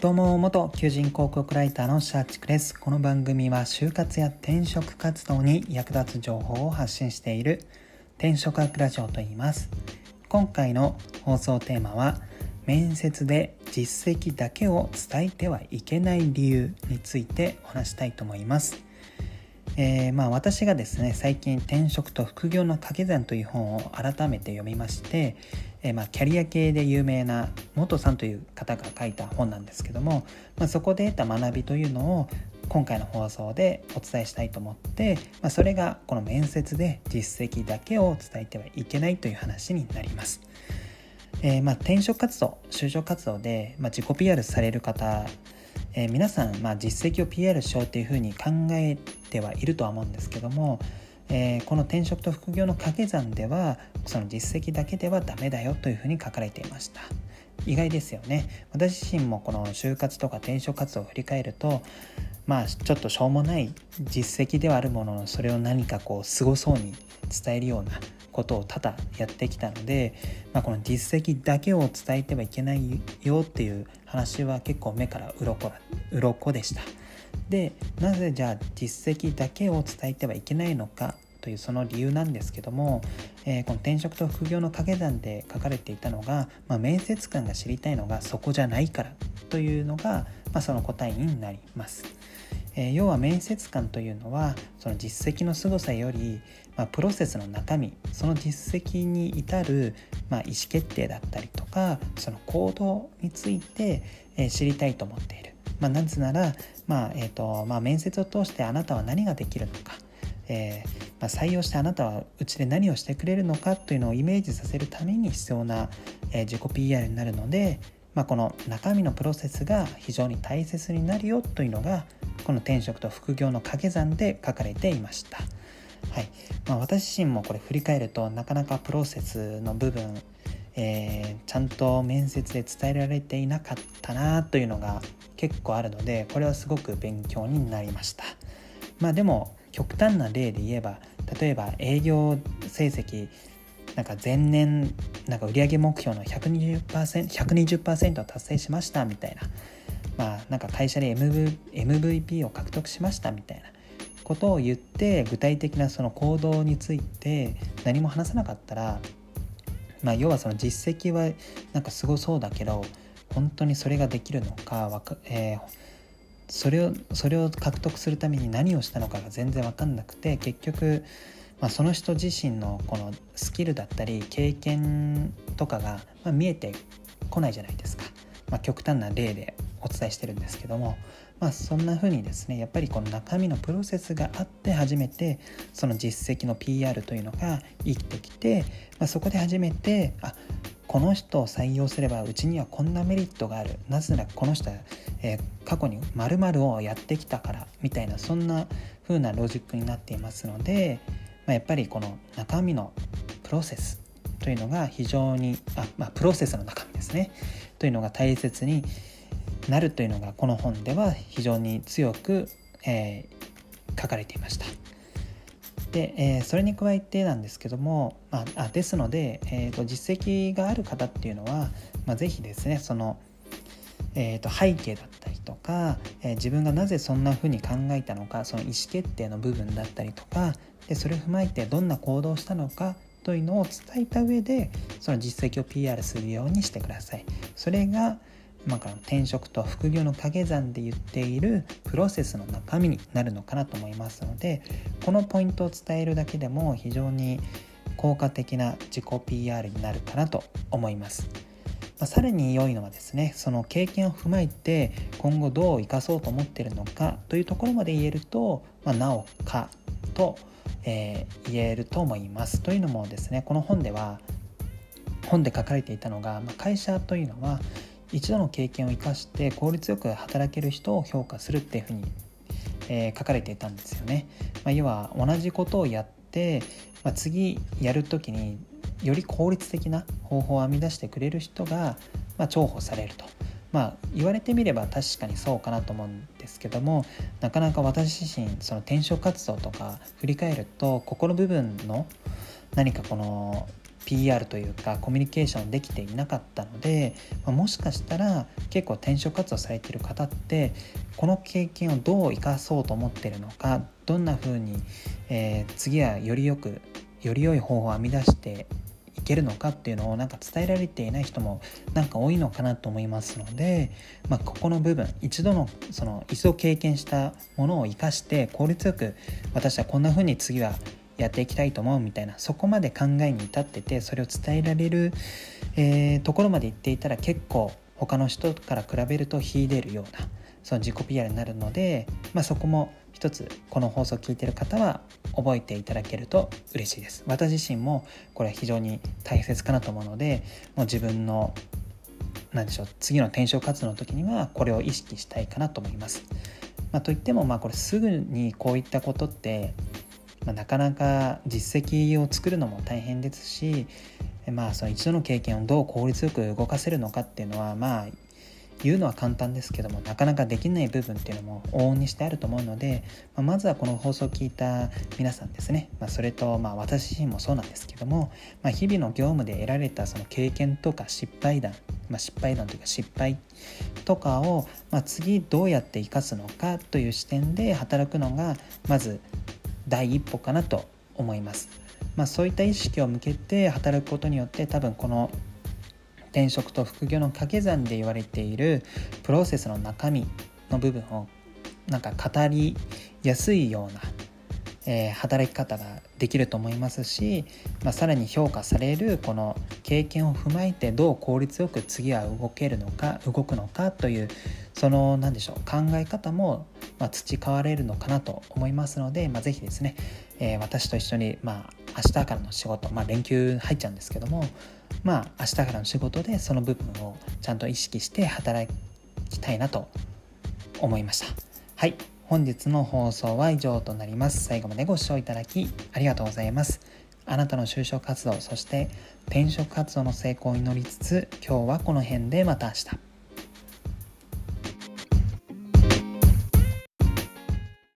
どうも元求人広告ライターのシャーチクです。この番組は就活や転職活動に役立つ情報を発信している転職学ラジオと言います。今回の放送テーマは面接で実績だけを伝えてはいけない理由についてお話したいと思います。えー、まあ私がですね最近「転職と副業の掛け算」という本を改めて読みまして、えー、まあ、キャリア系で有名な元さんという方が書いた本なんですけども、まあ、そこで得た学びというのを今回の放送でお伝えしたいと思って、まあ、それがこの面接で実績だけを伝えてはいけないという話になります。えー、まあ転職活動就職活動で、まあ、自己 PR される方えー、皆さん、まあ、実績を PR しようというふうに考えてはいるとは思うんですけども、えー、この転職と副業の掛け算ではその実績だけではダメだよというふうに書かれていました。意外ですよね。私自身もこの就活とか転職活動を振り返るとまあちょっとしょうもない実績ではあるもののそれを何かこうすごそうに伝えるようなことをただやってきたので、まあ、この実績だけを伝えてはいけないよっていう話は結構目から鱗鱗でした。でなぜじゃあ実績だけを伝えてはいけないのかというその理由なんですけども、えー、この転職と副業の掛け算で書かれていたのが、まあ、面接官が知りたいのがそこじゃないからというのが、まあ、その答えになります。えー、要は面接官というのはその実績の凄さより、まあ、プロセスの中身その実績に至る、まあ、意思決定だったりとかその行動について、えー、知りたいと思っている。まあ、なぜなら、まあえーとまあ、面接を通してあなたは何ができるのか、えーまあ、採用してあなたはうちで何をしてくれるのかというのをイメージさせるために必要な、えー、自己 PR になるので、まあ、この中身のプロセスが非常に大切になるよというのがこの転職と副業の掛け算で書かれていました。はいまあ、私自身もこれ振り返るとなかなかプロセスの部分、えー、ちゃんと面接で伝えられていなかったなというのが結構あるのでこれはすごく勉強になりました。まあ、でも極端な例で言えば例えば営業成績なんか前年なんか売上目標の 120%, 120を達成しましたみたいなまあなんか会社で MV MVP を獲得しましたみたいなことを言って具体的なその行動について何も話さなかったらまあ要はその実績はなんかすごそうだけど本当にそれができるのかか、えー、それをそれを獲得するために何をしたのかが全然分かんなくて結局まあ、その人自身のこのスキルだったり経験とかが、ま見えてこないじゃないですか、まあ、極端な例で。お伝えしてるんですけども、まあ、そんな風にですねやっぱりこの中身のプロセスがあって初めてその実績の PR というのが生きてきて、まあ、そこで初めてあこの人を採用すればうちにはこんなメリットがあるなぜならこの人は、えー、過去に〇〇をやってきたからみたいなそんな風なロジックになっていますので、まあ、やっぱりこの中身のプロセスというのが非常にあ、まあ、プロセスの中身ですねというのが大切になるというのがこの本では非常に強く、えー、書かれていました。で、えー、それに加えてなんですけども、あ、ですので、えーと、実績がある方っていうのは、まあ、ぜひですねその、えーと、背景だったりとか、えー、自分がなぜそんな風に考えたのかその意思決定の部分だったりとかでそれを踏まえてどんな行動をしたのかというのを伝えた上でその実績を PR するようにしてください。それがまあ、転職と副業の掛け算で言っているプロセスの中身になるのかなと思いますのでこのポイントを伝えるだけでも非常に効果的な自己 PR になるかなと思います。まあ、さらに良いのはですねその経験を踏まえて今後どう生かそうと思っているのかというところまで言えると、まあ、なおかと、えー、言えると思います。というのもですねこの本では本で書かれていたのが、まあ、会社というのは一度の経験を生かして効率よく働ける人を評価するっていうふうに、えー、書かれていたんですよね。まあ、要は同じことをやって、まあ、次やる時により効率的な方法を編み出してくれる人が、まあ、重宝されると。まあ言われてみれば確かにそうかなと思うんですけどもなかなか私自身その転職活動とか振り返るとここの部分の何かこの PR というかコミュニケーションできていなかったので、もしかしたら結構転職活動されてる方ってこの経験をどう生かそうと思ってるのかどんな風に、えー、次はよりよくより良い方法を編み出していけるのかっていうのをなんか伝えられていない人もなんか多いのかなと思いますので、まあ、ここの部分一度のその一度経験したものを生かして効率よく私はこんな風に次はやっていきたいと思うみたいなそこまで考えに至っててそれを伝えられる、えー、ところまで行っていたら結構他の人から比べると秀でるようなその自己 PR になるので、まあ、そこも一つこの放送を聞いてる方は覚えていただけると嬉しいです。私自身もこれは非常に大切かなと思うのでもう自分の何でしょう次の転職活動の時にはこれを意識したいかなと思います、まあ、といってもまあこれすぐにこういったことってまあ、なかなか実績を作るのも大変ですし、まあ、その一度の経験をどう効率よく動かせるのかっていうのはまあ言うのは簡単ですけどもなかなかできない部分っていうのも往々にしてあると思うので、まあ、まずはこの放送を聞いた皆さんですね、まあ、それとまあ私自身もそうなんですけども、まあ、日々の業務で得られたその経験とか失敗談、まあ、失敗談というか失敗とかを、まあ、次どうやって生かすのかという視点で働くのがまず第一歩かなと思います。まあ、そういった意識を向けて働くことによって多分この転職と副業の掛け算で言われているプロセスの中身の部分をなんか語りやすいような、えー、働き方ができると思いますし、まあ、さらに評価されるこの経験を踏まえてどう効率よく次は動けるのか動くのかというその何でしょう考え方もまあ、培われるのかなと思いますので、まあ、ぜひですね、えー、私と一緒に、まあ、明日からの仕事、まあ、連休入っちゃうんですけども、まあ、明日からの仕事でその部分をちゃんと意識して働きたいなと思いました。はい。本日の放送は以上となります。最後までご視聴いただきありがとうございます。あなたの就職活動、そして転職活動の成功を祈りつつ、今日はこの辺でまた明日。